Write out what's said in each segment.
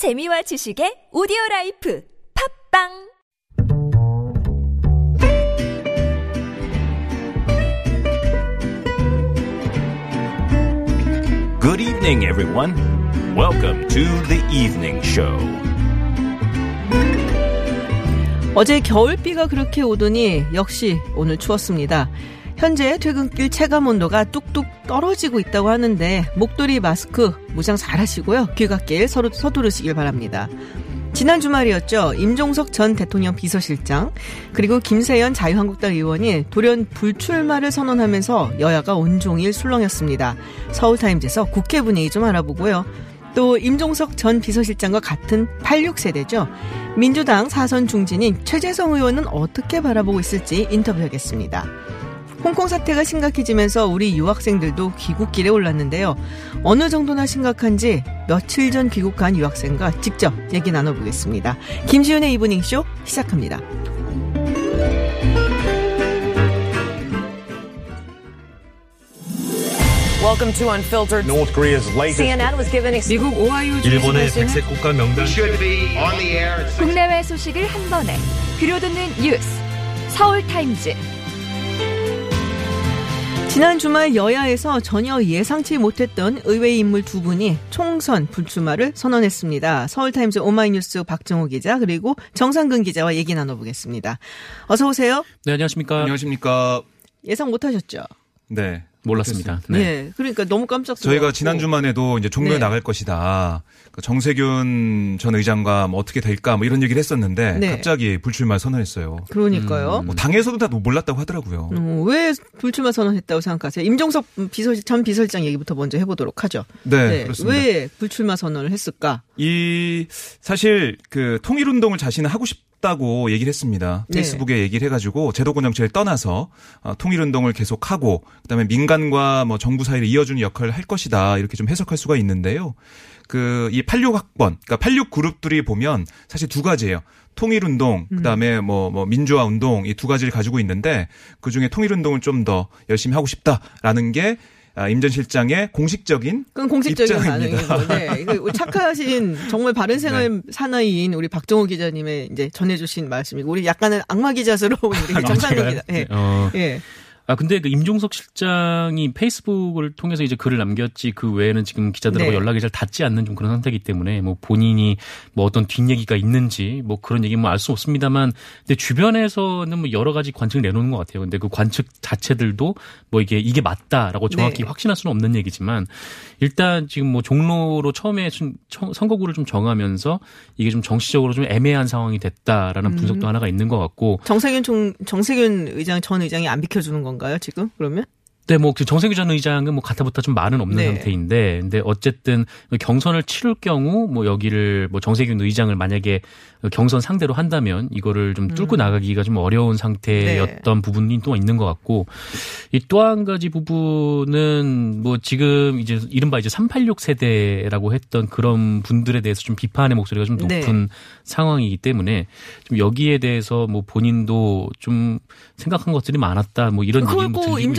재미와 지식의 오디오 라이프 팟빵 Good evening, everyone. Welcome to the evening show. 어제 겨울비가 그렇게 오더니 역시 오늘 추웠습니다. 현재 퇴근길 체감 온도가 뚝뚝 떨어지고 있다고 하는데 목도리 마스크 무장 잘 하시고요. 귀갓길 서로 서두르시길 바랍니다. 지난 주말이었죠. 임종석 전 대통령 비서실장 그리고 김세연 자유한국당 의원이 돌연 불출마를 선언하면서 여야가 온종일 술렁였습니다. 서울타임즈에서 국회 분위기 좀 알아보고요. 또 임종석 전 비서실장과 같은 86세대죠. 민주당 사선 중진인 최재성 의원은 어떻게 바라보고 있을지 인터뷰하겠습니다. 홍콩 사태가 심각해지면서 우리 유학생들도 귀국길에 올랐는데요. 어느 정도나 심각한지 며칠 전 귀국한 유학생과 직접 얘기 나눠보겠습니다. 김지윤의 이브닝 쇼 시작합니다. Welcome to Unfiltered. North Korea's latest CNN was given ex- 미국 오하이오 일본의 백색 국가 명단 should be on the air at six 국내외 소식을 한 번에 들려듣는 뉴스 서울 타임즈 지난 주말 여야에서 전혀 예상치 못했던 의외의 인물 두 분이 총선 불출마를 선언했습니다. 서울타임즈 오마이뉴스 박정호 기자 그리고 정상근 기자와 얘기 나눠보겠습니다. 어서 오세요. 네 안녕하십니까 안녕하십니까. 예상 못하셨죠? 네. 몰랐습니다 네. 네. 그러니까 너무 깜짝 저희가 지난 주만에도 이제 종로에 네. 나갈 것이다. 그 정세균 전 의장과 뭐 어떻게 될까 뭐 이런 얘기를 했었는데 네. 갑자기 불출마 선언했어요. 그러니까요. 뭐 당에서도 다 몰랐다고 하더라고요. 음, 왜 불출마 선언했다고 생각하세요? 임종석 비서 전 비서실장 얘기부터 먼저 해보도록 하죠. 네, 그렇습니다. 왜 불출마 선언을 했을까? 이 사실 그 통일운동을 자신은 하고 싶 다고 얘기를 했습니다. 네. 페이스북에 얘기를 해가지고 제도권 정치를 떠나서 어, 통일운동을 계속하고 그다음에 민간과 뭐 정부 사이를 이어주는 역할을 할 것이다 이렇게 좀 해석할 수가 있는데요. 그 이 86학번, 그러니까 86 그룹들이 보면 사실 두 가지예요. 통일운동, 그다음에 뭐, 뭐, 민주화 운동 이 두 가지를 가지고 있는데 그 중에 통일운동을 좀 더 열심히 하고 싶다라는 게 아, 임전 실장의 공식적인 그건 공식적인 건데 이거 착하신 정말 바른 생활 사나이인 우리 박정호 기자님의 이제 전해주신 말씀이고 우리 약간은 악마 기자스러운 우리 정상근 기자. 예. 어, 예. 아 근데 그 임종석 실장이 페이스북을 통해서 이제 글을 남겼지 그 외에는 지금 기자들하고 네. 연락이 잘 닿지 않는 좀 그런 상태이기 때문에 뭐 본인이 뭐 어떤 뒷얘기가 있는지 뭐 그런 얘기 뭐 알 수 없습니다만 근데 주변에서는 뭐 여러 가지 관측을 내놓는 것 같아요. 근데 그 관측 자체들도 뭐 이게 이게 맞다라고 정확히 네. 확신할 수는 없는 얘기지만 일단 지금 뭐 종로로 처음에 좀 청- 선거구를 좀 정하면서 이게 좀 정치적으로 좀 애매한 상황이 됐다라는 분석도 하나가 있는 것 같고 정세균 총 정세균 의장 전 의장이 안 비켜주는 건가 요 지금 그러면? 네, 뭐그 정세균 전 의장은 뭐 가타부타 좀 말은 없는 네. 상태인데, 근데 어쨌든 경선을 치를 경우 뭐 여기를 뭐 정세균 의장을 만약에 경선 상대로 한다면 이거를 좀 뚫고 나가기가 좀 어려운 상태였던 부분이 또 있는 것 같고, 이 또 한 가지 부분은 뭐 지금 이제 이른바 이제 386 세대라고 했던 그런 분들에 대해서 좀 비판의 목소리가 좀 네. 높은 상황이기 때문에 좀 여기에 대해서 뭐 본인도 좀 생각한 것들이 많았다 뭐 이런 꼭 들리고 있는데.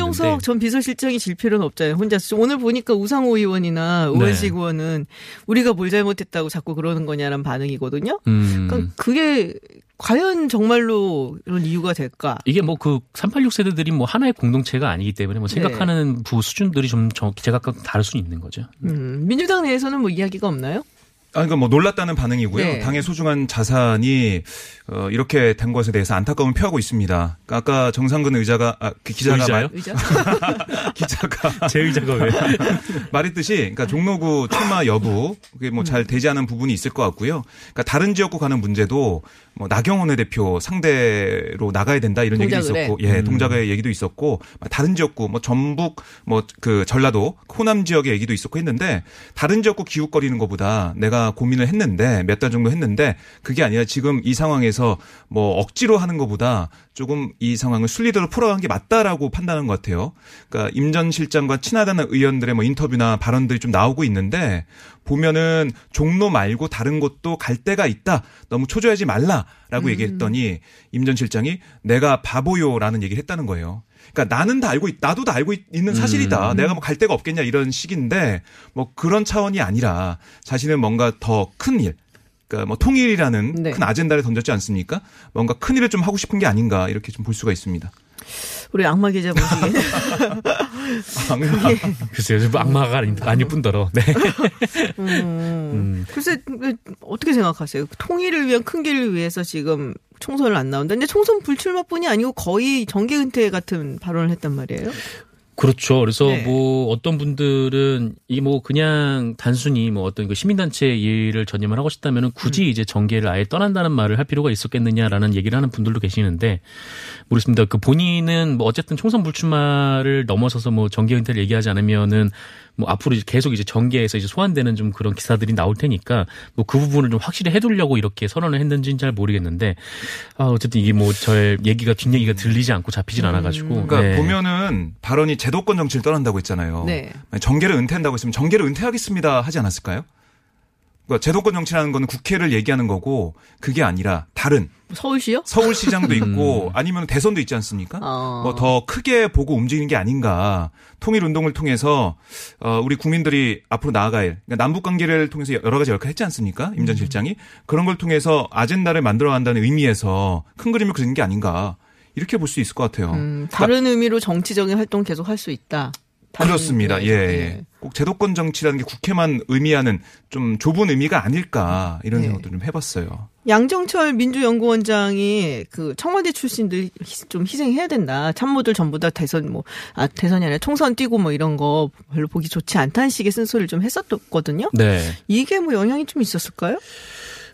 전 비서실장이 질 필요는 없잖아요. 혼자서 오늘 보니까 우상호 의원이나 네. 우원식 의원은 우리가 뭘 잘못했다고 자꾸 그러는 거냐라는 반응이거든요. 음. 그러니까 그게 과연 정말로 이런 이유가 될까? 이게 뭐 그 386 세대들이 뭐 하나의 공동체가 아니기 때문에 뭐 생각하는 부 수준들이 좀 저- 제각각 다를 수 있는 거죠. 음, 민주당 내에서는 뭐 이야기가 없나요? 아, 그러니까 뭐 놀랐다는 반응이고요. 네. 당의 소중한 자산이 어, 이렇게 된 것에 대해서 안타까움을 표하고 있습니다. 그러니까 아까 정상근 의자가 아, 그 기자가 의자요? 말, 의자? 기자가 제 의자가 왜? 말했듯이 그러니까 종로구 출마 여부 그게 뭐 잘 되지 않은 부분이 있을 것 같고요. 그러니까 다른 지역구 가는 문제도 뭐 나경원 원내대표 상대로 나가야 된다 이런 얘기도 있었고 예, 동작의 얘기도 있었고 다른 지역구 뭐 전북 뭐 그 전라도 호남 지역의 얘기도 있었고 했는데 다른 지역구 기웃거리는 것보다 내가 고민을 했는데 몇 달 정도 했는데 그게 아니라 지금 이 상황에서 뭐 억지로 하는 것보다 조금 이 상황을 순리대로 풀어가는 게 맞다라고 판단한 것 같아요. 그러니까 임 전 실장과 친하다는 의원들의 뭐 인터뷰나 발언들이 좀 나오고 있는데 보면은 종로 말고 다른 곳도 갈 데가 있다. 너무 초조하지 말라라고 얘기했더니 임 전 실장이 내가 바보요라는 얘기를 했다는 거예요. 그러니까 나는 다 알고 있, 나도 다 알고 있, 는 사실이다. 내가 뭐 갈 데가 없겠냐 이런 식인데 뭐 그런 차원이 아니라 자신은 뭔가 더 큰 일, 그러니까 뭐 통일이라는 네. 큰 아젠다를 던졌지 않습니까? 뭔가 큰 일을 좀 하고 싶은 게 아닌가 이렇게 좀 볼 수가 있습니다. 우리 악마 기자 보시기에 글쎄요, 좀 악마가 아니, 아닐 뿐더러. 네. 음. 글쎄 그, 어떻게 생각하세요? 통일을 위한 큰 길을 위해서 지금 총선을 안 나온다. 근데 총선 불출마뿐이 아니고 거의 정계 은퇴 같은 발언을 했단 말이에요. 그렇죠. 그래서 네. 뭐 어떤 분들은 이 뭐 그냥 단순히 뭐 어떤 그 시민단체 일을 전념을 하고 싶다면은 굳이 이제 정계를 아예 떠난다는 말을 할 필요가 있었겠느냐라는 얘기를 하는 분들도 계시는데 모르겠습니다. 그 본인은 뭐 어쨌든 총선 불출마를 넘어서서 뭐 정계 은퇴를 얘기하지 않으면은 뭐 앞으로 이제 계속 이제 정계에서 이제 소환되는 좀 그런 기사들이 나올 테니까 뭐 그 부분을 좀 확실히 해두려고 이렇게 선언을 했는지는 잘 모르겠는데 아 어쨌든 이게 뭐 저의 얘기가 뒷 얘기가 들리지 않고 잡히진 않아가지고 그러니까 네. 보면은 발언이 제 도권 정치를 떠난다고 했잖아요. 네. 정계를 은퇴한다고 했으면 정계를 은퇴하겠습니다 하지 않았을까요? 그러니까 제도권 정치라는 거는 국회를 얘기하는 거고 그게 아니라 다른 서울시요? 서울시장도 있고 아니면 대선도 있지 않습니까? 어. 뭐더 크게 보고 움직이는 게 아닌가. 통일 운동을 통해서 어 우리 국민들이 앞으로 나아갈 그러니까 남북 관계를 통해서 여러 가지 역할을 했지 않습니까? 임전 실장이 그런 걸 통해서 아젠다를 만들어 간다는 의미에서 큰 그림을 그리는 게 아닌가. 이렇게 볼 수 있을 것 같아요. 음, 다른 의미로 정치적인 활동 계속 할 수 있다. 그렇습니다. 예, 의미에서. 예. 꼭 제도권 정치라는 게 국회만 의미하는 좀 좁은 의미가 아닐까 이런 네. 생각도 좀 해봤어요. 양정철 민주연구원장이 그 청와대 출신들 희- 좀 희생해야 된다. 참모들 전부 다 대선 뭐, 아, 대선이 아니라 총선 뛰고 뭐 이런 거 별로 보기 좋지 않다는 식의 쓴소리를 좀 했었거든요. 네. 이게 뭐 영향이 좀 있었을까요?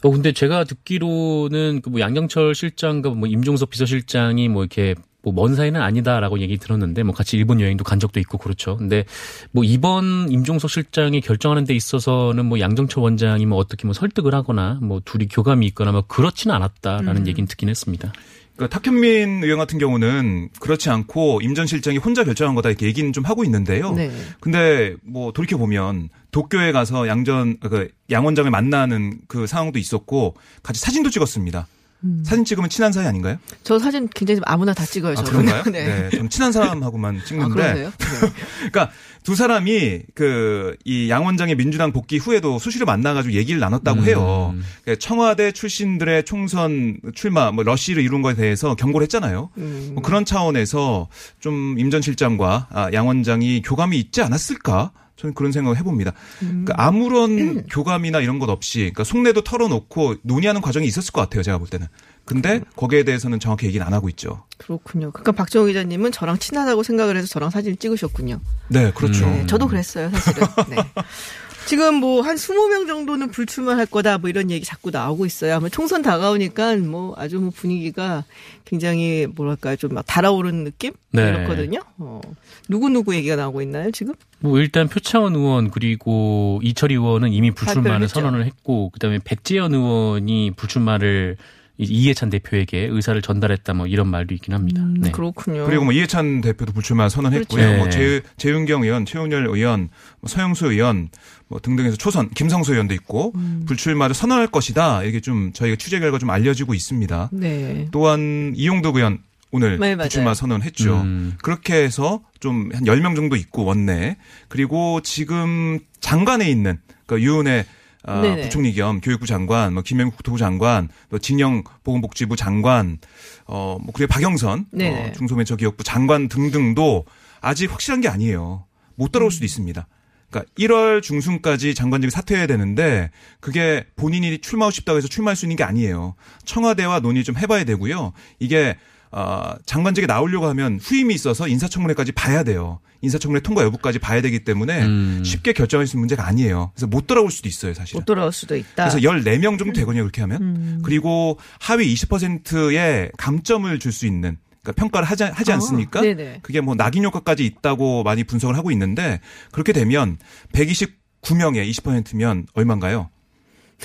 어 근데 제가 듣기로는 그 뭐 양정철 실장과 뭐 임종석 비서실장이 뭐 이렇게 뭐먼 사이는 아니다라고 얘기 들었는데 뭐 같이 일본 여행도 간 적도 있고 그렇죠. 근데 뭐 이번 임종석 실장이 결정하는 데 있어서는 뭐 양정철 원장이 뭐 어떻게 뭐 설득을 하거나 뭐 둘이 교감이 있거나 뭐 그렇지는 않았다라는 음. 얘기는 듣긴 했습니다. 그러니까 탁현민 의원 같은 경우는 그렇지 않고 임 전 실장이 혼자 결정한 거다 이렇게 얘기는 좀 하고 있는데요. 네. 근데 뭐 돌이켜 보면 도쿄에 가서 양전 그 양 원장을 만나는 그 상황도 있었고 같이 사진도 찍었습니다. 음. 사진 찍으면 친한 사이 아닌가요? 저 사진 굉장히 아무나 다 찍어요. 아, 저는. 그런가요? 네. 네. 좀 친한 사람하고만 아, 찍는데. 그러세요? 네. 그러니까 두 사람이 그 이 양 원장의 민주당 복귀 후에도 수시로 만나가지고 얘기를 나눴다고 해요. 그러니까 청와대 출신들의 총선 출마, 뭐 러시를 이룬 거에 대해서 경고를 했잖아요. 음. 뭐 그런 차원에서 좀 임 전 실장과 아, 양 원장이 교감이 있지 않았을까? 저는 그런 생각을 해봅니다. 그러니까 아무런 교감이나 이런 것 없이, 그러니까 속내도 털어놓고 논의하는 과정이 있었을 것 같아요. 제가 볼 때는. 근데 거기에 대해서는 정확히 얘기는 안 하고 있죠. 그렇군요. 그러니까 박정호 기자님은 저랑 친하다고 생각을 해서 저랑 사진을 찍으셨군요. 네, 그렇죠. 네, 저도 그랬어요, 사실은. 네. 지금 뭐 한 20명 정도는 불출마할 거다 뭐 이런 얘기 자꾸 나오고 있어요. 아마 총선 다가오니까 뭐 아주 뭐 분위기가 굉장히 뭐랄까요 좀막 달아오르는 느낌? 네. 이렇거든요. 어. 누구 누구 얘기가 나오고 있나요, 지금? 뭐 일단 표창원 의원 그리고 이철 의원은 이미 불출마를. 선언을 했고 그다음에 백지연 의원이 불출마를 이해찬 대표에게 의사를 전달했다 뭐 이런 말도 있긴 합니다. 네. 음, 그렇군요. 그리고 뭐 이해찬 대표도 불출마 선언했고요. 그렇죠. 뭐 네. 재, 재윤경 의원, 최은열 의원, 뭐 서영수 의원 뭐 등등해서 초선 김성수 의원도 있고 음. 불출마를 선언할 것이다. 이게 좀 저희가 취재 결과 좀 알려지고 있습니다. 네. 또한 이용덕 의원 오늘 네, 맞아요. 불출마 선언했죠. 음. 그렇게 해서 좀 한 10명 정도 있고 원내 그리고 지금 장관에 있는 그 유은혜 아, 네네. 부총리 겸 교육부 장관, 뭐 김영국 국토부 장관, 또 진영 보건복지부 장관, 어, 뭐 그리고 박영선 네네. 어, 중소벤처기업부 장관 등등도 아직 확실한 게 아니에요. 못 따라올 음. 수도 있습니다. 그러니까 1월 중순까지 장관직을 사퇴해야 되는데 그게 본인이 출마하고 싶다고 해서 출마할 수 있는 게 아니에요. 청와대와 논의 좀 해봐야 되고요. 이게 어, 장관직에 나오려고 하면 후임이 있어서 인사청문회까지 봐야 돼요. 인사청문회 통과 여부까지 봐야 되기 때문에 음. 쉽게 결정할 수 있는 문제가 아니에요. 그래서 못 돌아올 수도 있어요, 사실은. 못 돌아올 수도 있다. 그래서 14명 정도 되거든요, 그렇게 하면. 음. 그리고 하위 20%의 감점을 줄 수 있는 그러니까 평가를 하지, 하지 아, 않습니까? 네네. 그게 뭐 낙인 효과까지 있다고 많이 분석을 하고 있는데 그렇게 되면 129명의 20%면 얼마인가요?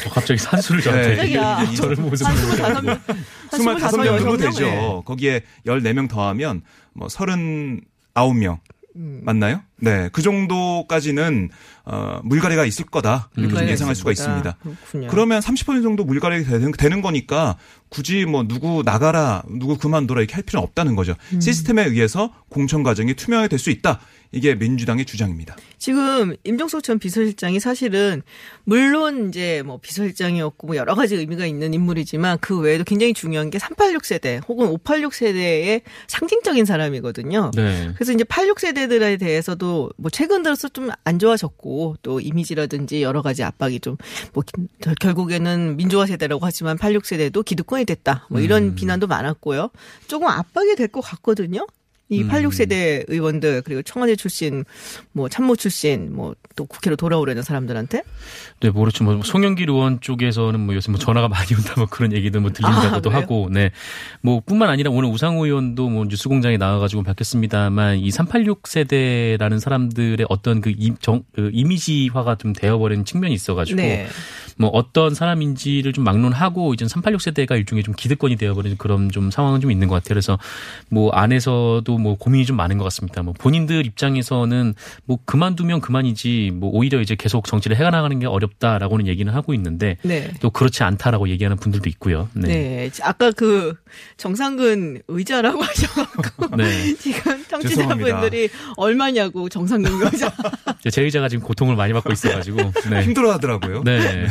어, 갑자기 산수를 저한테 네, 깜짝이야. 이게- 이게 저를 보면서 한 물어보는 25명, 25명 정도 네. 되죠. 거기에 14명 더하면 뭐 39명 음. 맞나요? 네. 그 정도까지는 어 물갈이가 있을 거다. 이렇게 좀 물갈이가 예상할 수가. 있습니다. 그렇군요. 그러면 30% 정도 물갈이 되는, 되는 거니까 굳이 뭐 누구 나가라, 누구 그만둬라 이렇게 할 필요는 없다는 거죠. 음. 시스템에 의해서 공천 과정이 투명하게 될 수 있다. 이게 민주당의 주장입니다. 지금 임종석 전 비서실장이 사실은 물론 이제 뭐 비서실장이었고 뭐 여러 가지 의미가 있는 인물이지만 그 외에도 굉장히 중요한 게 386 세대 혹은 586 세대의 상징적인 사람이거든요. 네. 그래서 이제 86 세대들에 대해서도 뭐 최근 들어서 좀 안 좋아졌고 또 이미지라든지 여러 가지 압박이 좀 뭐 결국에는 민주화 세대라고 하지만 86 세대도 기득권이 됐다. 뭐 이런 음. 비난도 많았고요. 조금 압박이 될 것 같거든요. 이 음. 86세대 의원들 그리고 청와대 출신 뭐 참모 출신 뭐 또 국회로 돌아오려는 사람들한테 네, 모르죠. 뭐 송영길 의원 쪽에서는 뭐 요새 뭐 전화가 많이 온다 뭐 그런 얘기도 뭐 들린다고도 아? 하고, 네. 뭐 뿐만 아니라 오늘 우상호 의원도 뭐 뉴스공장에 나와가지고 밝혔습니다만 이 386 세대라는 사람들의 어떤 그, 임, 정, 그 이미지화가 좀 되어버린 측면이 있어가지고 네. 뭐 어떤 사람인지를 좀 막론하고 이제 386 세대가 일종의 좀 기득권이 되어버린 그런 좀 상황은 좀 있는 것 같아요. 그래서 뭐 안에서도 뭐 고민이 좀 많은 것 같습니다. 뭐 본인들 입장에서는 뭐 그만두면 그만이지 뭐 오히려 이제 계속 정치를 해나가는 게 어렵다라고는 얘기는 하고 있는데 네. 또 그렇지 않다라고 얘기하는 분들도 있고요. 네. 네. 아까 그 정상근 의자라고 하셔갖고 네. 지금 청취자분들이 얼마냐고 정상근 의자. 제 의자가 지금 고통을 많이 받고 있어가지고. 네. 힘들어 하더라고요. 네.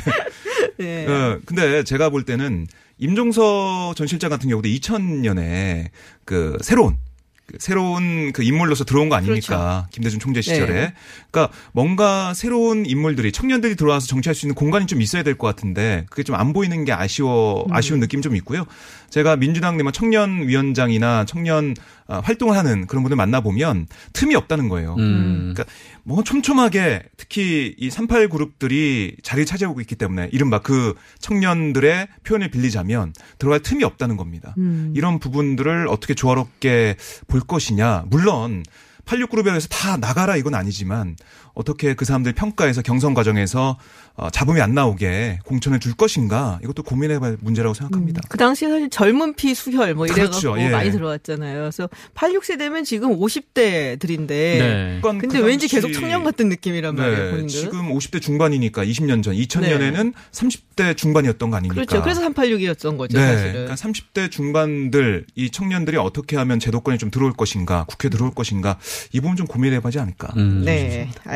네. 어, 근데 제가 볼 때는 임종석 전 실장 같은 경우도 2000년에 그 새로운 그 새로운 그 인물로서 들어온 거 아닙니까? 김대중 총재 시절에. 그렇죠. 네. 그러니까 뭔가 새로운 인물들이 청년들이 들어와서 정치할 수 있는 공간이 좀 있어야 될 것 같은데 그게 좀 안 보이는 게 아쉬워 음. 아쉬운 느낌 좀 있고요. 제가 민주당 내뭐 청년 위원장이나 청년 아, 활동을 하는 그런 분들 만나 보면 틈이 없다는 거예요. 음. 그러니까 뭐 촘촘하게 특히 이 38 그룹들이 자리를 차지하고 있기 때문에 이른바 그 청년들의 표현을 빌리자면 들어갈 틈이 없다는 겁니다. 음. 이런 부분들을 어떻게 조화롭게 볼 것이냐. 물론 86그룹에 대해서 다 나가라 이건 아니지만 어떻게 그 사람들 평가에서 경선 과정에서 어, 잡음이 안 나오게 공천을 줄 것인가 이것도 고민해봐야 할 문제라고 생각합니다. 그 당시에 사실 젊은 피 수혈 뭐 이래갖고 그렇죠. 예. 많이 들어왔잖아요. 그래서 86세대면 지금 50대들인데. 네. 근데 그 왠지 계속 청년 같은 느낌이란 말이에요. 네, 본인들. 지금 50대 중반이니까 20년 전 2000년에는 30대 중반이었던 거 아닙니까? 그렇죠. 그래서 386이었던 거죠, 네. 사실은. 그러니까 30대 중반들 이 청년들이 어떻게 하면 제도권이 좀 들어올 것인가, 국회 들어올 것인가 이 부분 좀 고민해봐야지 않을까. 음. 네, 알겠습니다.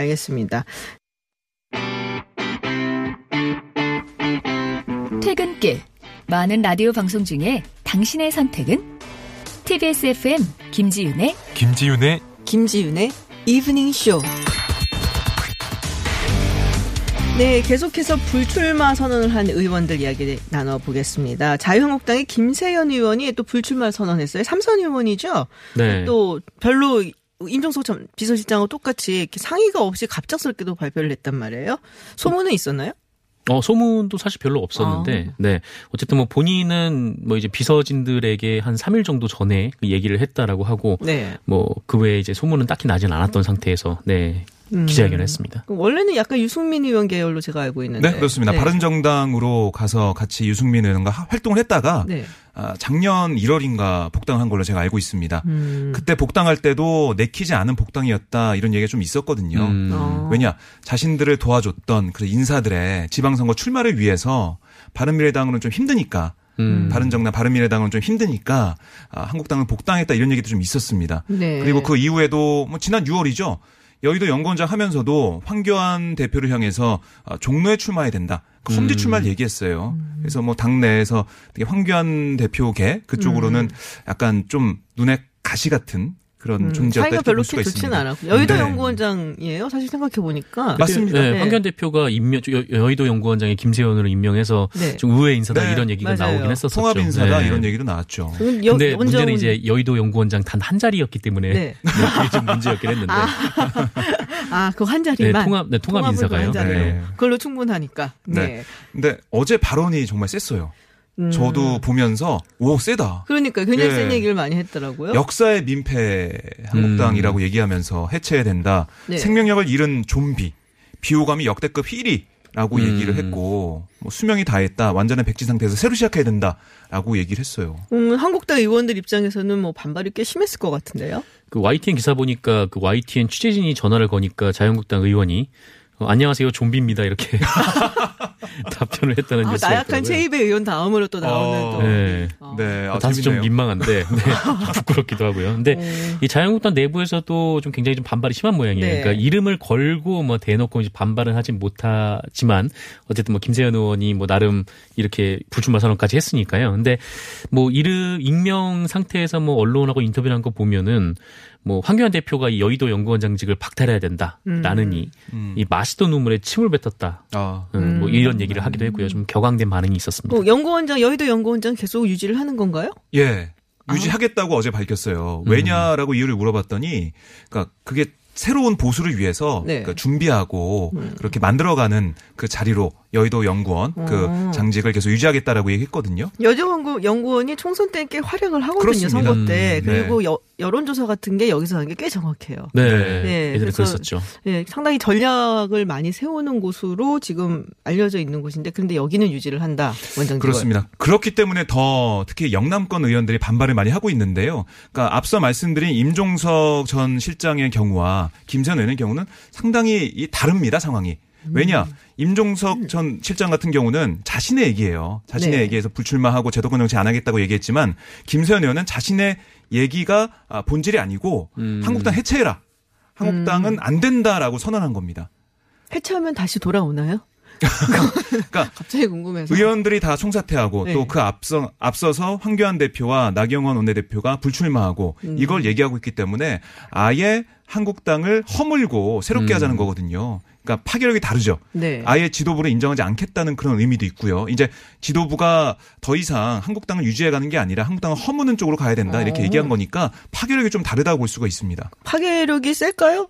퇴근길 많은 라디오 방송 중에 당신의 선택은 TBS FM 김지윤의 김지윤의 김지윤의 이브닝 쇼. 네, 계속해서 불출마 선언을 한 의원들 이야기 나눠보겠습니다. 자유한국당의 김세연 의원이 또 불출마 선언했어요. 삼선 의원이죠. 네. 또 별로 임종석 전 비서실장하고 똑같이 이렇게 상의가 없이 갑작스럽게도 발표를 했단 말이에요. 소문은 있었나요? 어, 소문도 사실 별로 없었는데, 네. 어쨌든 뭐 본인은 뭐 이제 비서진들에게 한 3일 정도 전에 그 얘기를 했다라고 하고, 네. 뭐 그 외에 이제 소문은 딱히 나진 않았던 상태에서, 네. 음. 기자회견을 했습니다. 원래는 약간 유승민 의원 계열로 제가 알고 있는데. 네, 그렇습니다. 네. 바른정당으로 가서 같이 유승민 의원과 하- 활동을 했다가 네. 아, 작년 1월인가 복당한 걸로 제가 알고 있습니다. 음. 그때 복당할 때도 내키지 않은 복당이었다 이런 얘기가 좀 있었거든요. 음. 어. 왜냐 자신들을 도와줬던 그 인사들의 지방선거 출마를 위해서 바른미래당으로는 좀 힘드니까 음. 바른정당 바른미래당은 좀 힘드니까 아, 한국당을 복당했다 이런 얘기도 좀 있었습니다. 네. 그리고 그 이후에도 뭐 지난 6월이죠. 여의도 연구원장 하면서도 황교안 대표를 향해서 아, 종로에 출마해야 된다. 그 험지 음. 출마를 얘기했어요. 그래서 뭐 당내에서 되게 황교안 대표계 그쪽으로는 약간 좀 눈에 가시 같은 그런 음, 사이가 이렇게 별로 그렇게 좋지는 있습니다. 않았고 여의도 네. 연구원장이에요. 사실 생각해 보니까. 맞습니다. 네, 네. 황교안 대표가 임명 여- 여의도 연구원장에 김세연으로 임명해서 네. 좀 의회 인사다 네, 이런 얘기가 맞아요. 나오긴 했었었죠. 통합 인사다 네. 이런 얘기도 나왔죠. 여- 근데 원장은- 문제는 이제 여의도 연구원장 단 한 자리였기 때문에 네. 그게 좀 문제였긴 했는데. 아, 그한 네, 자리만. 통합, 네, 통합 인사가요. 네. 그걸로 충분하니까. 네. 네. 근데 어제 발언이 정말 셌어요. 음. 저도 보면서 오 세다. 그러니까 굉장히 예. 센 얘기를 많이 했더라고요. 역사의 민폐 한국당이라고 얘기하면서 해체해야 된다. 음. 네. 생명력을 잃은 좀비. 비호감이 역대급 1위 라고 음. 얘기를 했고 뭐 수명이 다했다. 완전한 백지 상태에서 새로 시작해야 된다라고 얘기를 했어요. 음, 한국당 의원들 입장에서는 뭐 반발이 꽤 심했을 것 같은데요. 그 YTN 기사 보니까 그 YTN 취재진이 전화를 거니까 자유한국당 의원이 어, 안녕하세요 좀비입니다 이렇게 답변을 했다는 아, 뉴스가 나약한. 최입의 의원 다음으로 또 나오는 어. 또. 네. 어. 네, 아, 다소 좀 재밌네요. 민망한데 네, 좀 부끄럽기도 하고요. 근데 음. 이 자유한국당 내부에서도 좀 굉장히 좀 반발이 심한 모양이에요. 네. 그러니까 이름을 걸고 뭐 대놓고 이제 반발은 하진 못하지만 어쨌든 뭐 김세현 의원이 뭐 나름 이렇게 불출마 선언까지 했으니까요. 근데 뭐 이름 익명 상태에서 뭐 언론하고 인터뷰를 한 거 보면은 뭐 황교안 대표가 이 여의도 연구원장직을 박탈해야 된다라느니 음. 이 마시도 눈물에 침을 뱉었다. 아, 음, 뭐 이런 얘기를 하기도 했고요. 좀 격앙된 반응이 있었습니다. 뭐 연구원장 여의도 연구원장 계속 유지를 하는 건가요? 예. 유지하겠다고 어제 밝혔어요. 왜냐라고 이유를 물어봤더니, 그러니까 그게 새로운 보수를 위해서 네. 그러니까 준비하고 그렇게 만들어가는 그 자리로 여의도 연구원 그 어. 장직을 계속 유지하겠다라고 얘기했거든요. 여정연구 연구원이 총선 때 꽤 활약을 하거든요 그렇습니다. 선거 때 음, 그리고 여, 여론조사 같은 게 여기서 하는 게 꽤 정확해요. 네, 네, 예전에 그래서 그랬었죠. 예, 상당히 전략을 많이 세우는 곳으로 지금 알려져 있는 곳인데 그런데 여기는 유지를 한다 원장님. 그렇습니다. 그렇기 때문에 더 특히 영남권 의원들이 반발을 많이 하고 있는데요. 그러니까 앞서 말씀드린 임종석 전 실장의 경우와 김세현 의원의 경우는 상당히 이 다릅니다 상황이. 왜냐 임종석 전 실장 같은 경우는 자신의 얘기예요. 자신의 네. 얘기에서 불출마하고 제도권 정치 안 하겠다고 얘기했지만 김세현 의원은 자신의 얘기가 아, 본질이 아니고 음. 한국당 해체해라. 한국당은 안 된다라고 선언한 겁니다. 해체하면 다시 돌아오나요? 그러니까 갑자기 궁금해서. 의원들이 다 총사퇴하고 네. 또그 앞서 앞서서 황교안 대표와 나경원 원내대표가 불출마하고 음. 이걸 얘기하고 있기 때문에 아예 한국당을 허물고 새롭게 음. 하자는 거거든요. 그러니까 파괴력이 다르죠. 네. 아예 지도부를 인정하지 않겠다는 그런 의미도 있고요. 이제 지도부가 더 이상 한국당을 유지해가는 게 아니라 한국당을 허무는 쪽으로 가야 된다 이렇게 어. 얘기한 거니까 파괴력이 좀 다르다고 볼 수가 있습니다. 파괴력이 셀까요?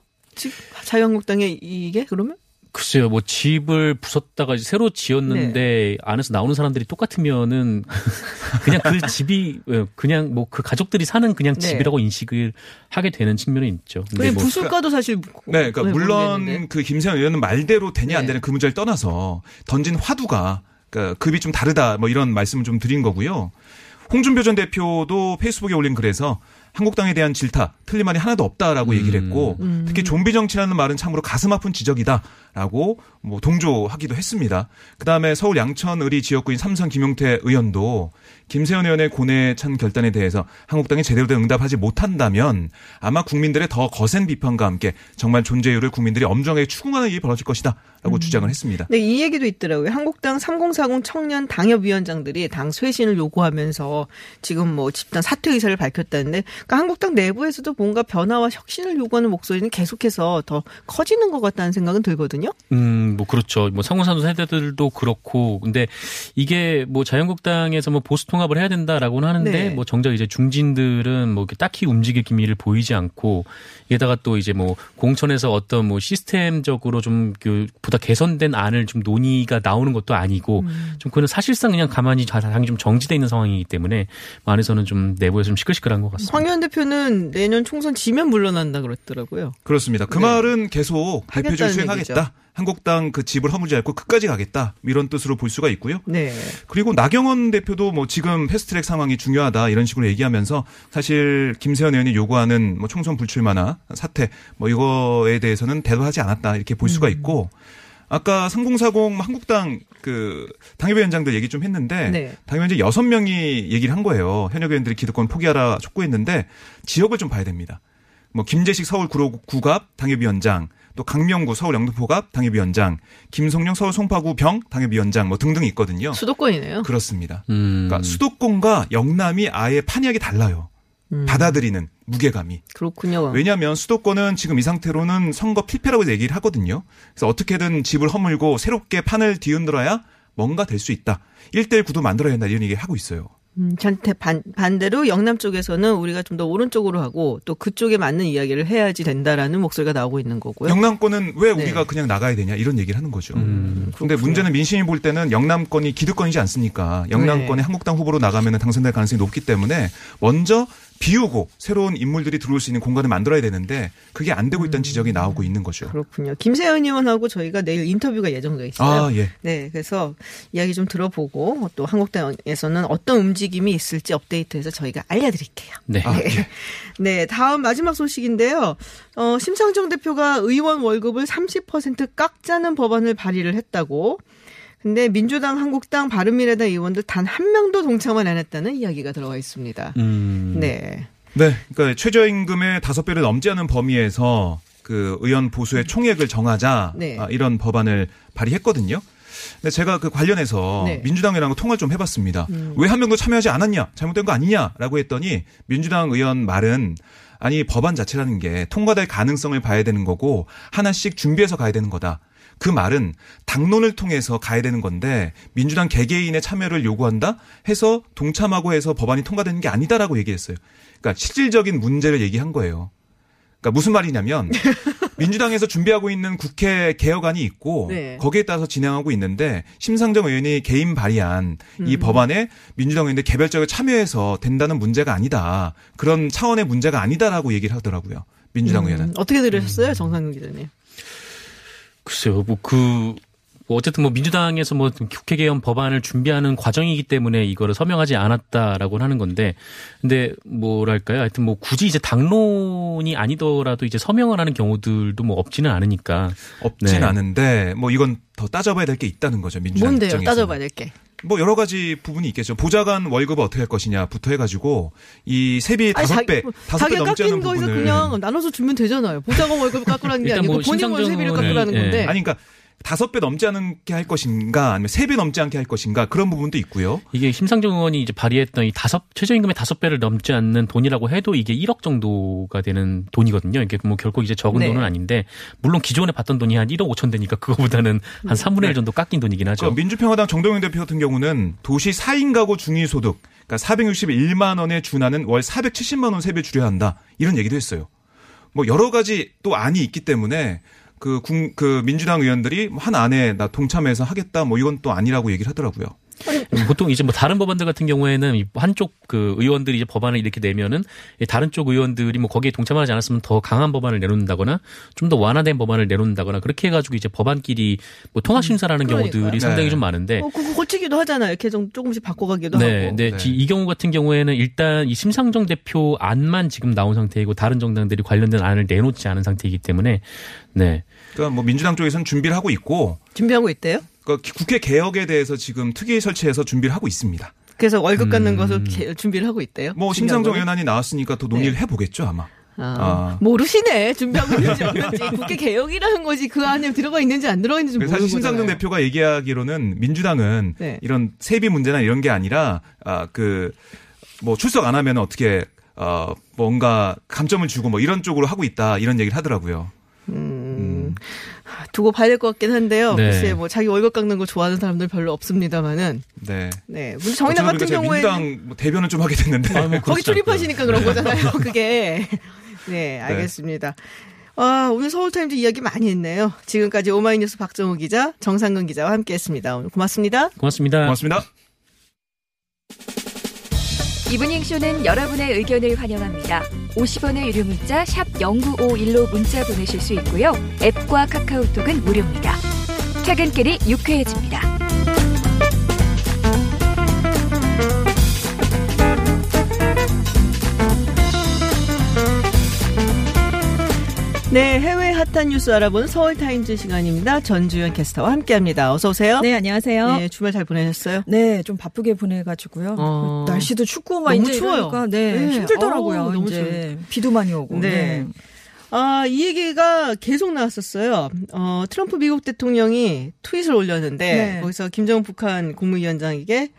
자유한국당의 이게 그러면? 글쎄요, 뭐 집을 부쉈다가 새로 지었는데 안에서 나오는 사람들이 똑같으면은 그냥 그 집이 예, 그냥 뭐 그 가족들이 사는 그냥 네. 집이라고 인식을 하게 되는 측면이 있죠. 근데 왜뭐 부술까도 사실 네, 그러니까 네, 물론 모르겠는데. 그 김세현 의원은 말대로 되냐 안 네. 되냐 그 문제를 떠나서 던진 화두가 그러니까 급이 좀 다르다 뭐 이런 말씀을 좀 드린 거고요. 홍준표 전 대표도 페이스북에 올린 글에서 한국당에 대한 질타 틀린 말이 하나도 없다라고 얘기를 했고 음. 특히 좀비 정치라는 말은 참으로 가슴 아픈 지적이다라고 뭐 동조하기도 했습니다. 그다음에 서울 양천의리 지역구인 삼선 김용태 의원도 김세현 의원의 고뇌에 찬 결단에 대해서 한국당이 제대로 된 응답하지 못한다면 아마 국민들의 더 거센 비판과 함께 정말 존재율을 국민들이 엄정하게 추궁하는 일이 벌어질 것이다라고 주장을 했습니다. 네, 이 얘기도 있더라고요. 한국당 3040 청년 당협위원장들이 당 쇄신을 요구하면서 지금 뭐 집단 사퇴 의사를 밝혔다는데, 그러니까 한국당 내부에서도 뭔가 변화와 혁신을 요구하는 목소리는 계속해서 더 커지는 것 같다는 생각은 들거든요. 음, 뭐 그렇죠. 뭐 상공산도 세대들도 그렇고 근데 이게 뭐 자유한국당에서 뭐 보수 통합을 해야 된다라고는 하는데 네. 뭐 정작 이제 중진들은 뭐 딱히 움직일 기미를 보이지 않고 게다가 또 이제 뭐 공천에서 어떤 뭐 시스템적으로 좀 그 보다 개선된 안을 좀 논의가 나오는 것도 아니고 좀 그는 사실상 그냥 가만히 당이 좀 정지돼 있는 상황이기 때문에 뭐 안에서는 좀 내부에서 좀 시끌시끌한 것 같습니다. 황교안 대표는 내년 총선 지면 물러난다 그랬더라고요. 그렇습니다. 그 네. 말은 계속 하겠다는 수행하겠다. 얘기죠. 한국당 그 집을 허물지 않고 끝까지 가겠다. 이런 뜻으로 볼 수가 있고요. 네. 그리고 나경원 대표도 뭐 지금 패스트트랙 상황이 중요하다 이런 식으로 얘기하면서 사실 김세현 의원이 요구하는 뭐 총선 불출마나 사퇴 뭐 이거에 대해서는 대답하지 않았다 이렇게 볼 음. 수가 있고 아까 3040 한국당 그 당협위원장들 얘기 좀 했는데 네. 당협위원장 여섯 명이 얘기를 한 거예요. 현역 의원들이 기득권 포기하라 촉구했는데 지역을 좀 봐야 됩니다. 뭐 김재식 서울 구갑 당협위원장, 또 강명구 서울 영등포갑 당협위원장, 김성령 서울 송파구 병 당협위원장 뭐 등등 있거든요. 수도권이네요. 그렇습니다. 음. 그러니까 수도권과 영남이 아예 판이하게 달라요. 음. 받아들이는 무게감이. 그렇군요. 왜냐하면 수도권은 지금 이 상태로는 선거 필패라고 얘기를 하거든요. 그래서 어떻게든 집을 허물고 새롭게 판을 뒤흔들어야 뭔가 될 수 있다. 1대1 구도 만들어야 된다 이런 얘기를 하고 있어요. 음, 전태 반, 반대로 영남 쪽에서는 우리가 좀 더 오른쪽으로 하고 또 그쪽에 맞는 이야기를 해야지 된다라는 목소리가 나오고 있는 거고요. 영남권은 왜 네. 우리가 그냥 나가야 되냐 이런 얘기를 하는 거죠. 음. 근데 문제는 민심이 볼 때는 영남권이 기득권이지 않습니까? 영남권에 네. 한국당 후보로 나가면 당선될 가능성이 높기 때문에 먼저 비우고 새로운 인물들이 들어올 수 있는 공간을 만들어야 되는데 그게 안 되고 있다는 지적이 나오고 있는 거죠. 그렇군요. 김세현 의원하고 저희가 내일 인터뷰가 예정돼 있어요. 아, 예. 네, 그래서 이야기 좀 들어보고 또 한국당에서는 어떤 움직임이 있을지 업데이트해서 저희가 알려드릴게요. 네. 아, 예. 네, 다음 마지막 소식인데요. 어, 심상정 대표가 의원 월급을 30% 깎자는 법안을 발의를 했다고. 근데 민주당, 한국당, 바른미래당 의원들 단 한 명도 동참을 안 했다는 이야기가 들어가 있습니다. 음. 네. 네, 그러니까 최저임금의 다섯 배를 넘지 않은 범위에서 그 의원 보수의 총액을 정하자 네. 아, 이런 법안을 발의했거든요. 근데 제가 그 관련해서 네. 음. 민주당이랑 통화를 좀 해봤습니다. 왜한 명도 참여하지 않았냐, 잘못된 거 아니냐라고 했더니 민주당 의원 말은 아니 법안 자체라는 게 통과될 가능성을 봐야 되는 거고 하나씩 준비해서 가야 되는 거다. 그 말은 당론을 통해서 가야 되는 건데 민주당 개개인의 참여를 요구한다 해서 동참하고 해서 법안이 통과되는 게 아니다라고 얘기했어요. 그러니까 실질적인 문제를 얘기한 거예요. 그러니까 무슨 말이냐면 민주당에서 준비하고 있는 국회 개혁안이 있고 네. 거기에 따라서 진행하고 있는데 심상정 의원이 개인 발의한 음. 이 법안에 민주당 의원들 개별적으로 참여해서 된다는 문제가 아니다. 그런 차원의 문제가 아니다라고 얘기를 하더라고요. 민주당 의원은. 음, 어떻게 들으셨어요, 정상근 기자님? 글쎄요, 뭐 그, 뭐 어쨌든 뭐 민주당에서 뭐 국회 개헌 법안을 준비하는 과정이기 때문에 이거를 서명하지 않았다라고 하는 건데, 근데 뭐랄까요? 하여튼 뭐 굳이 이제 당론이 아니더라도 이제 서명을 하는 경우들도 뭐 없지는 않으니까. 없진 네. 않은데 뭐 이건 더 따져봐야 될 게 있다는 거죠 민주당 뭔데요? 입장에서. 따져봐야 될 게. 뭐 여러 가지 부분이 있겠죠. 보좌관 월급을 어떻게 할 것이냐부터 해가지고 이 세비 다섯 배 자기- 다섯 배 넘지 깎인 거에서 부분을 그냥 나눠서 주면 되잖아요. 보좌관 월급 깎으라는 게 아니고 뭐 본인 월 심상정 세비를 의원이- 깎으라는 예. 건데. 아니 그러니까 다섯 배 넘지 않게 할 것인가 아니면 세 배 넘지 않게 할 것인가 그런 부분도 있고요. 이게 심상정 의원이 이제 발의했던 이 다섯 최저임금의 다섯 배를 넘지 않는 돈이라고 해도 이게 1억 정도가 되는 돈이거든요. 이게 뭐 결코 이제 적은 네. 돈은 아닌데 물론 기존에 받던 돈이 한 1억 5천 되니까 그거보다는 한 3분의 1 정도 깎인 돈이긴 하죠. 그러니까 민주평화당 정동영 대표 같은 경우는 도시 4인 가구 중위 소득 그러니까 461만 원에 준하는 월 470만 원 세배 줄여야 한다 이런 얘기도 했어요. 뭐 여러 가지 또 안이 있기 때문에 그, 군, 그 민주당 의원들이 한 안에 나 동참해서 하겠다 뭐 이건 또 아니라고 얘기를 하더라고요. 보통 이제 뭐 다른 법안들 같은 경우에는 이 한쪽 그 의원들이 이제 법안을 이렇게 내면은 이 다른 쪽 의원들이 뭐 거기에 동참하지 않았으면 더 강한 법안을 내놓는다거나 좀 더 완화된 법안을 내놓는다거나 그렇게 해가지고 이제 법안끼리 뭐 통합 심사라는 그러니까요. 경우들이 상당히 네. 좀 많은데 어, 그거 고치기도 하잖아요. 이렇게 좀 조금씩 바꿔가기도 네, 하고. 네. 네. 지- 이 경우 같은 경우에는 일단 이 심상정 대표 안만 지금 나온 상태이고 다른 정당들이 관련된 안을 내놓지 않은 상태이기 때문에 네. 그러니까 뭐 민주당 쪽에서는 준비를 하고 있고 준비하고 있대요. 그러니까 국회 개혁에 대해서 지금 특위 설치해서 준비를 하고 있습니다. 그래서 월급 음. 갖는 것을 개- 준비를 하고 있대요. 뭐 심상정? 의원안이 나왔으니까 또 논의를 해보겠죠 아마. 아, 아. 모르시네. 준비하고 있는지 없는지. 국회 개혁이라는 것이 그 안에 들어가 있는지 안 들어가 있는지 모르는 사실 심상정. 대표가 얘기하기로는 민주당은 네. 이런 세비 문제나 이런 게 아니라 아 그 뭐 출석 안 하면 어떻게 어 뭔가 감점을 주고 뭐 이런 쪽으로 하고 있다 이런 얘기를 하더라고요. 두고 봐야 될 것 같긴 한데요. 네. 글쎄 뭐 자기 월급 깎는 거 좋아하는 사람들 별로 없습니다만은 네. 네. 근데 정의당 같은 제가 경우에 민주당 뭐 대변을 좀 하게 됐는데 아, 뭐 거기. 출입하시니까 그런 거잖아요. 그게. 네, 알겠습니다. 아, 오늘 서울타임즈 이야기 많이 했네요. 지금까지 오마이뉴스 박정우 기자, 정상근 기자와 함께 했습니다. 오늘 고맙습니다. 고맙습니다. 고맙습니다. 이브닝 쇼는 여러분의 의견을 환영합니다. 50원의 유료 문자 샵 0951로 문자 보내실 수 있고요. 앱과 카카오톡은 무료입니다. 퇴근길이 유쾌해집니다. 네, 해외 핫한 뉴스 알아보는 서울타임즈 시간입니다. 전주현 캐스터와 함께 합니다. 어서 오세요. 네, 안녕하세요. 네, 주말 잘 보내셨어요? 네, 좀 바쁘게 보내가지고 어. 날씨도 춥고 막 너무 이제 추워요. 이러니까 네, 네. 힘들더라고요. 어우, 너무 이제 비도 많이 오고. 네. 네. 아, 이 얘기가 계속 나왔었어요. 어, 트럼프 미국 대통령이 트윗을 올렸는데, 네. 거기서 김정은 북한 국무위원장에게,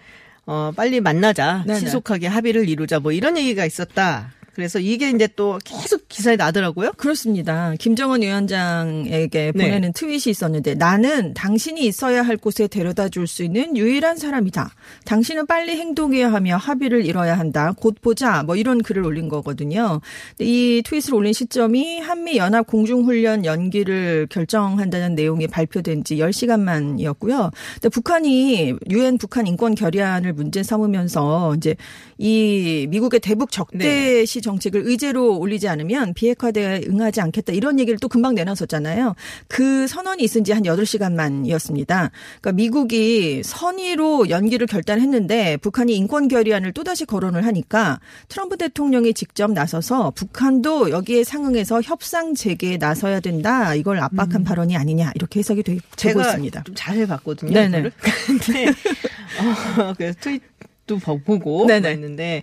어, 빨리 만나자. 네네. 신속하게 합의를 이루자. 뭐 이런 얘기가 있었다. 그래서 이게 이제 또 계속 기사에 나더라고요. 그렇습니다. 김정은 위원장에게 네. 보내는 트윗이 있었는데 나는 당신이 있어야 할 곳에 데려다 줄 수 있는 유일한 사람이다. 당신은 빨리 행동해야 하며 합의를 이뤄야 한다. 곧 보자. 뭐 이런 글을 올린 거거든요. 이 트윗을 올린 시점이 한미 연합 공중훈련 연기를 결정한다는 내용이 발표된 지 10시간만이었고요. 근데 북한이 유엔 북한 인권 결의안을 문제 삼으면서 이제 이 미국의 대북 적대시 정책을 의제로 올리지 않으면 비핵화대에 응하지 않겠다 이런 얘기를 또 금방 내놨었잖아요. 그 선언이 있은 지 한 8시간만이었습니다. 그러니까 미국이 선의로 연기를 결단했는데 북한이 인권 결의안을 또다시 거론을 하니까 트럼프 대통령이 직접 나서서 북한도 여기에 상응해서 협상 재개에 나서야 된다. 이걸 압박한 발언이 아니냐 이렇게 해석이 되, 되고 제가 있습니다. 좀 자세히 봤거든요. 네네. 근데 어, 그래서 트윗 도 보- 보고. 했는데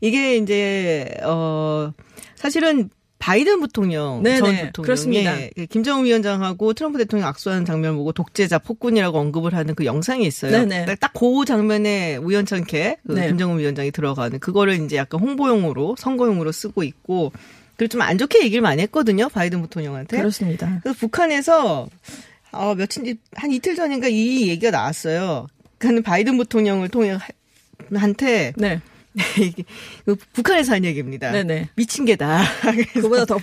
이게 이제 어 사실은 바이든 부통령 네네. 전 대통령이 그렇습니다. 그 김정은 위원장하고 트럼프 대통령 악수하는 장면 보고 독재자 폭군이라고 언급을 하는 그 영상이 있어요. 네네. 딱그 장면에 우연찮게 그 네. 김정은 위원장이 들어가는 그거를 이제 약간 홍보용으로 선거용으로 쓰고 있고 그리고 좀 안 좋게 얘기를 많이 했거든요. 바이든 부통령한테. 그렇습니다. 그래서 북한에서 어, 며칠 한 이틀 전인가 이 얘기가 나왔어요. 그는 바이든 부통령을 통해 하- 한테 네. 이게 그 북한에서 한 얘기입니다. 네네. 미친 개다. 그보다 더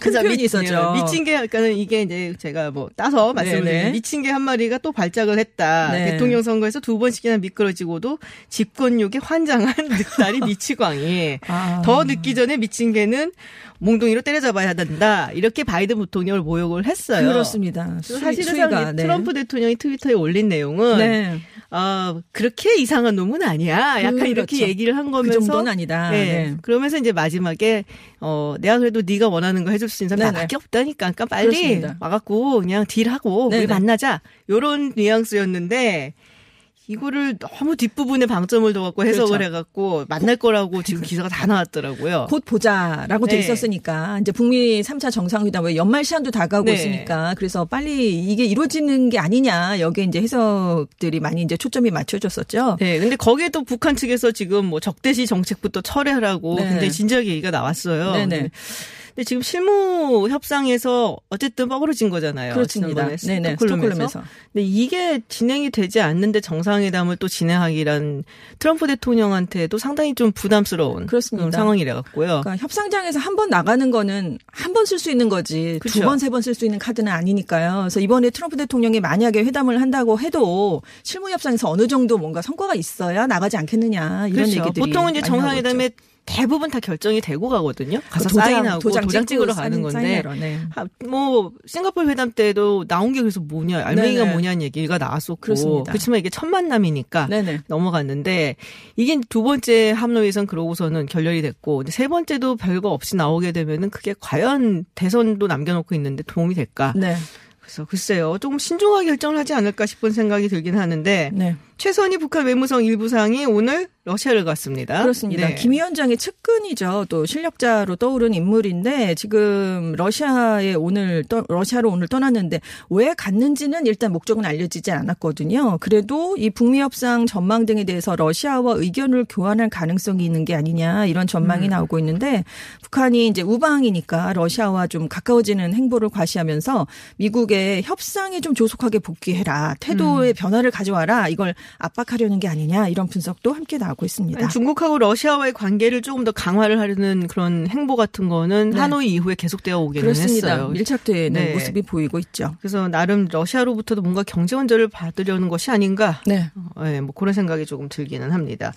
큰 표현이 있었죠. 미친 개, 그러니까는 이게 이제 제가 뭐 따서. 드리면 미친 개한 마리가 또 발작을 했다. 네. 대통령 선거에서 두 번씩이나 미끄러지고도 집권욕에 환장한 늑다리 미치광이. 아. 더 늦기 전에 미친 개는 몽둥이로 때려잡아야 된다. 이렇게 바이든 부통령을 모욕을 했어요. 그렇습니다. 그래서 수위- 사실은 수위가, 상 네. 트럼프 대통령이 트위터에 올린 내용은 네. 아 그렇게 이상한 놈은 아니야. 약간 이렇게 그렇죠. 얘기 를한그 거면서 정도는 아니다. 네. 네. 그러면서 이제 마지막에 어 내가 그래도 네가 원하는 거 해줄 수 있는 사람 네네. 나밖에 없다니까. 그러니까 빨리 그렇습니다. 와갖고 그냥 딜하고 우리 네네. 만나자. 요런 뉘앙스였는데 이거를 너무 뒷부분에 방점을 둬갖고 해석을 그렇죠. 해갖고 만날 거라고 지금 기사가 다 나왔더라고요. 곧 보자라고 돼 네. 있었으니까 이제 북미 3차 정상회담 왜 연말 시한도 다가오고 네. 있으니까 그래서 빨리 이게 이루어지는 게 아니냐 여기에 이제 해석들이 많이 이제 초점이 맞춰졌었죠. 네, 근데 거기에 또 북한 측에서 지금 뭐 적대시 정책부터 철회하라고 네. 굉장히 진지하게 얘기가 나왔어요. 네네. 근데, 지금 실무 협상에서 어쨌든 뻐그러진 거잖아요. 그렇습니다. 네네, 스톡홀름에서. 스톡홀름에서. 근데 이게 진행이 되지 않는데 정상회담을 또 진행하기란 트럼프 대통령한테도 상당히 좀 부담스러운 그렇습니다. 그런 상황이래 갖고요. 그러니까 협상장에서 한 번 나가는 거는 한 번 쓸 수 있는 거지 그쵸. 두번 세 번 쓸 수 있는 카드는 아니니까요. 그래서 이번에 트럼프 대통령이 만약에 회담을 한다고 해도 실무 협상에서 어느 정도 뭔가 성과가 있어야 나가지 않겠느냐 이런 그렇죠. 얘기들이 보통은 이제 정상회담에. 대부분 다 결정이 되고 가거든요. 가서 그 도장, 사인하고 도장, 도장 찍으러 가는 건데 네. 아, 뭐 싱가포르 회담 때도 나온 게 그래서 뭐냐 알맹이가 네네. 뭐냐는 얘기가 나왔었고 그렇습니다. 그렇지만 이게 첫 만남이니까 네네. 넘어갔는데 이게 두 번째 합로에선 그러고서는 결렬이 됐고 세 번째도 별거 없이 나오게 되면은 그게 과연 대선도 남겨놓고 있는데 도움이 될까? 네. 그래서 글쎄요 조금 신중하게 결정을 하지 않을까 싶은 생각이 들긴 하는데 네. 최선희 북한 외무성 일부상이 오늘 러시아를 갔습니다. 그렇습니다. 네. 김 위원장의 측근이죠. 또 실력자로 떠오른 인물인데 지금 러시아에 오늘 떠, 러시아로 오늘 떠났는데 왜 갔는지는 일단 목적은 알려지지 않았거든요. 그래도 이 북미 협상 전망 등에 대해서 러시아와 의견을 교환할 가능성이 있는 게 아니냐 이런 전망이 음. 나오고 있는데 북한이 이제 우방이니까 러시아와 좀 가까워지는 행보를 과시하면서 미국의 협상에 좀 조속하게 복귀해라 음. 태도의 변화를 가져와라 이걸 압박하려는 게 아니냐 이런 분석도 함께 나오고 있습니다. 중국하고 러시아와의 관계를 조금 더 강화를 하려는 그런 행보 같은 거는 네. 하노이 이후에 계속되어 오기는 그렇습니다. 했어요. 밀착되는 네. 모습이 보이고 있죠. 그래서 나름 러시아로부터도 뭔가 경제 원조를 받으려는 것이 아닌가. 네. 네, 뭐 그런 생각이 조금 들기는 합니다.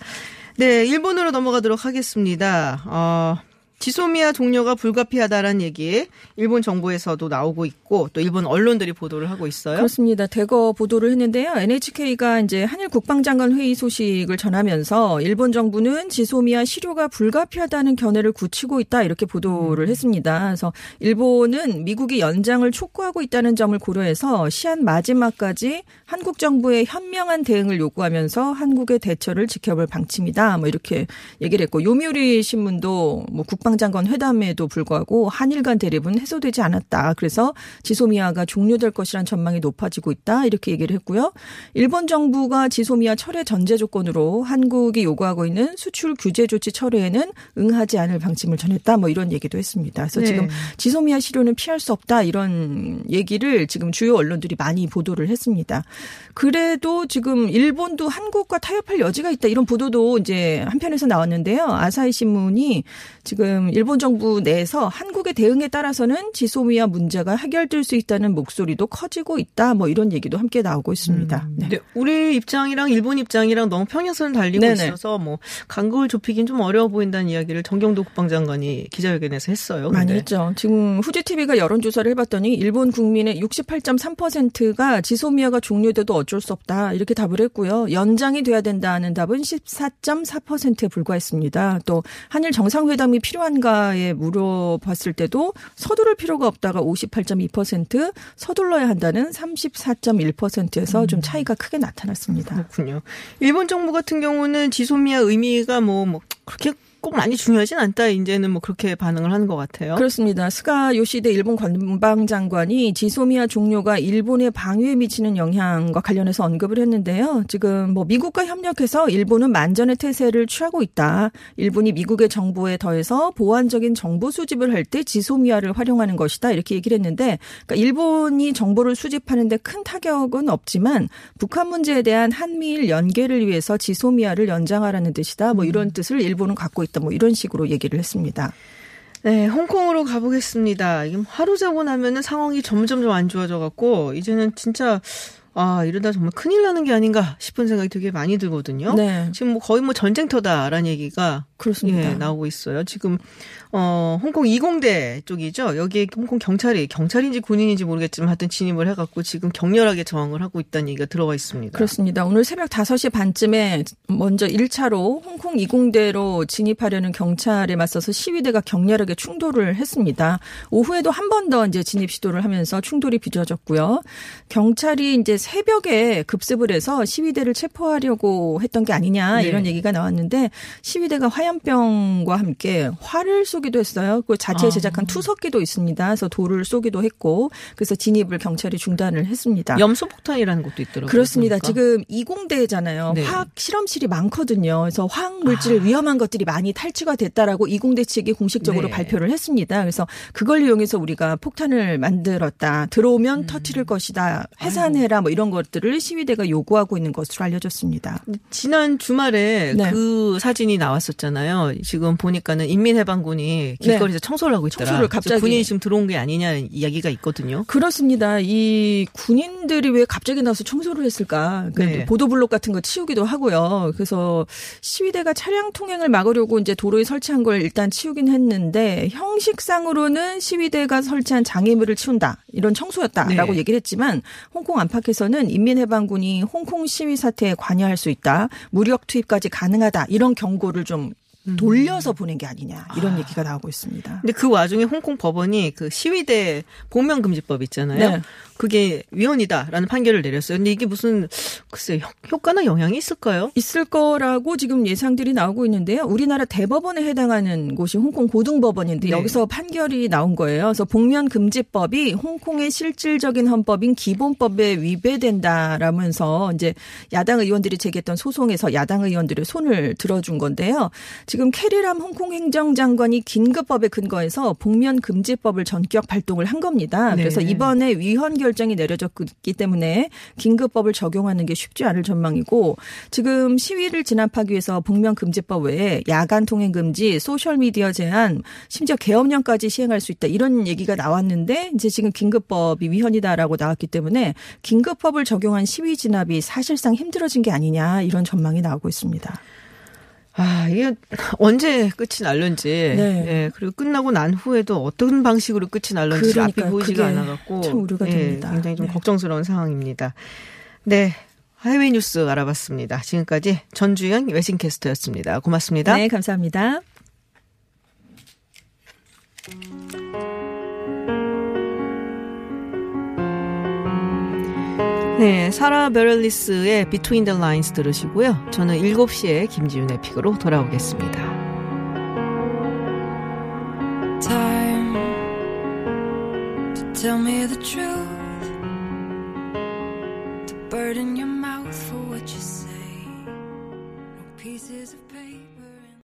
네, 일본으로 넘어가도록 하겠습니다. 어, 지소미아 종료가 불가피하다라는 얘기 일본 정부에서도 나오고 있고 또 일본 언론들이 보도를 하고 있어요. 그렇습니다. 대거 보도를 했는데요. NHK가 이제 한일 국방장관 회의 소식을 전하면서 일본 정부는 지소미아 실효가 불가피하다는 견해를 굳히고 있다 이렇게 음. 보도를 했습니다. 그래서 일본은 미국이 연장을 촉구하고 있다는 점을 고려해서 시한 마지막까지 한국 정부의 현명한 대응을 요구하면서 한국의 대처를 지켜볼 방침이다. 뭐 이렇게 얘기를 했고 요미우리 신문도 뭐 국 방장관 회담에도 불구하고 한일 간 대립은 해소되지 않았다. 그래서 지소미아가 종료될 것이란 전망이 높아지고 있다. 이렇게 얘기를 했고요. 일본 정부가 지소미아 철회 전제 조건으로 한국이 요구하고 있는 수출 규제 조치 철회에는 응하지 않을 방침을 전했다. 뭐 이런 얘기도 했습니다. 그래서 네. 지금 지소미아 실효는 피할 수 없다. 이런 얘기를 지금 주요 언론들이 많이 보도를 했습니다. 그래도 지금 일본도 한국과 타협할 여지가 있다. 이런 보도도 이제 한편에서 나왔는데요. 아사히 신문이 지금 일본 정부 내에서 한국의 대응에 따라서는 지소미아 문제가 해결될 수 있다는 목소리도 커지고 있다. 뭐 이런 얘기도 함께 나오고 있습니다. 네. 네, 우리 입장이랑 일본 입장이랑 너무 평행선을 달리고 네네. 있어서 뭐 간극을 좁히긴 좀 어려워 보인다는 이야기를 정경도 국방장관이 기자회견에서 했어요. 많이 근데. 했죠. 지금 후지 TV가 여론 조사를 해봤더니 일본 국민의 68.3%가 지소미아가 종료돼도 어쩔 수 없다 이렇게 답을 했고요. 연장이 돼야 된다는 답은 14.4%에 불과했습니다. 또 한일 정상회담이 필요한 가에 물어봤을 때도 서두를 필요가 없다가 58.2%, 서둘러야 한다는 34.1%에서 좀 차이가 크게 나타났습니다. 그렇군요. 일본 정부 같은 경우는 지소미아 의미가 뭐, 뭐 그렇게 꼭 많이 중요하진 않다. 이제는 뭐 그렇게 반응을 하는 것 같아요. 그렇습니다. 스가 요시대 일본 관방 장관이 지소미아 종료가 일본의 방위에 미치는 영향과 관련해서 언급을 했는데요. 지금 뭐 미국과 협력해서 일본은 만전의 태세를 취하고 있다. 일본이 미국의 정보에 더해서 보완적인 정보 수집을 할 때 지소미아를 활용하는 것이다. 이렇게 얘기를 했는데 그러니까 일본이 정보를 수집하는데 큰 타격은 없지만 북한 문제에 대한 한미일 연계를 위해서 지소미아를 연장하라는 뜻이다. 뭐 이런 뜻을 일본은 갖고 있다. 뭐 이런 식으로 얘기를 했습니다. 네, 홍콩으로 가보겠습니다. 이게 하루 자고 나면은 상황이 점점 좀 안 좋아져 갖고 이제는 진짜 아 이러다 정말 큰일 나는 게 아닌가 싶은 생각이 되게 많이 들거든요. 네. 지금 뭐 거의 뭐 전쟁터다라는 얘기가 그렇습니다. 예, 나오고 있어요. 지금 어 홍콩 이공대 쪽이죠. 여기에 홍콩 경찰이 경찰인지 군인인지 모르겠지만 하여튼 진입을 해갖고 지금 격렬하게 저항을 하고 있다는 얘기가 들어가 있습니다. 그렇습니다. 오늘 새벽 5시 반쯤에 먼저 1차로 홍콩 이공대로 진입하려는 경찰에 맞서서 시위대가 격렬하게 충돌을 했습니다. 오후에도 한 번 더 이제 진입 시도를 하면서 충돌이 빚어졌고요. 경찰이 이제 새벽에 급습을 해서 시위대를 체포하려고 했던 게 아니냐 네. 이런 얘기가 나왔는데 시위대가 화염 병과 함께 활을 쏘기도 했어요. 그 자체에 아. 제작한 투석기도 있습니다. 그래서 돌을 쏘기도 했고 그래서 진입을 경찰이 중단을 했습니다. 염소 폭탄이라는 것도 있더라고요. 그렇습니다. 보니까. 지금 이공대잖아요. 네. 화학 실험실이 많거든요. 그래서 화학 물질 위험한 것들이 많이 탈취가 됐다라고 이공대 측이 공식적으로 네. 발표를 했습니다. 그래서 그걸 이용해서 우리가 폭탄을 만들었다. 들어오면 음. 터트릴 것이다. 해산해라. 뭐 이런 것들을 시위대가 요구하고 있는 것으로 알려졌습니다. 지난 주말에 네. 그 사진이 나왔었잖아요. 지금 보니까는 인민해방군이 길거리에서 청소를 하고 있더라. 네. 청소를 갑자기. 군인이 지금 들어온 게 아니냐는 이야기가 있거든요. 그렇습니다. 이 군인들이 왜 갑자기 나와서 청소를 했을까? 그 네. 보도블록 같은 거 치우기도 하고요. 그래서 시위대가 차량 통행을 막으려고 이제 도로에 설치한 걸 일단 치우긴 했는데 형식상으로는 시위대가 설치한 장애물을 치운다. 이런 청소였다라고 네. 얘기를 했지만 홍콩 안팎에서는 인민해방군이 홍콩 시위 사태에 관여할 수 있다. 무력 투입까지 가능하다. 이런 경고를 좀 음. 돌려서 보낸 게 아니냐. 이런 얘기가 나오고 있습니다. 근데 그 와중에 홍콩 법원이 그 시위대 복면 금지법 있잖아요. 네. 그게 위헌이다라는 판결을 내렸어요. 근데 이게 무슨 글쎄 효- 효과나 영향이 있을까요? 있을 거라고 지금 예상들이 나오고 있는데요. 우리나라 대법원에 해당하는 곳이 홍콩 고등법원인데 네. 여기서 판결이 나온 거예요. 그래서 복면 금지법이 홍콩의 실질적인 헌법인 기본법에 위배된다라면서 이제 야당 의원들이 제기했던 소송에서 야당 의원들의 손을 들어준 건데요. 지금 캐리람 홍콩 행정장관이 긴급법에 근거해서 복면 금지법을 전격 발동을 한 겁니다. 네. 그래서 이번에 위헌 결정이 내려졌기 때문에 긴급법을 적용하는 게 쉽지 않을 전망이고 지금 시위를 진압하기 위해서 복면 금지법 외에 야간 통행 금지, 소셜 미디어 제한, 심지어 계엄령까지 시행할 수 있다 이런 얘기가 나왔는데 이제 지금 긴급법이 위헌이다라고 나왔기 때문에 긴급법을 적용한 시위 진압이 사실상 힘들어진 게 아니냐 이런 전망이 나오고 있습니다. 아, 이게 언제 끝이 날런지. 네. 예, 그리고 끝나고 난 후에도 어떤 방식으로 끝이 날런지 앞이. 보이지가 않아갖고. 참 우려가 예, 됩니다. 굉장히 좀 네. 걱정스러운 상황입니다. 네. 해외 뉴스 알아봤습니다. 지금까지 전주현 외신캐스터였습니다. 고맙습니다. 네, 감사합니다. 네, 사라 베를리스의 Between the Lines 들으시고요. 저는 7시에 김지윤의 픽으로 돌아오겠습니다. Time to tell me the truth to burden your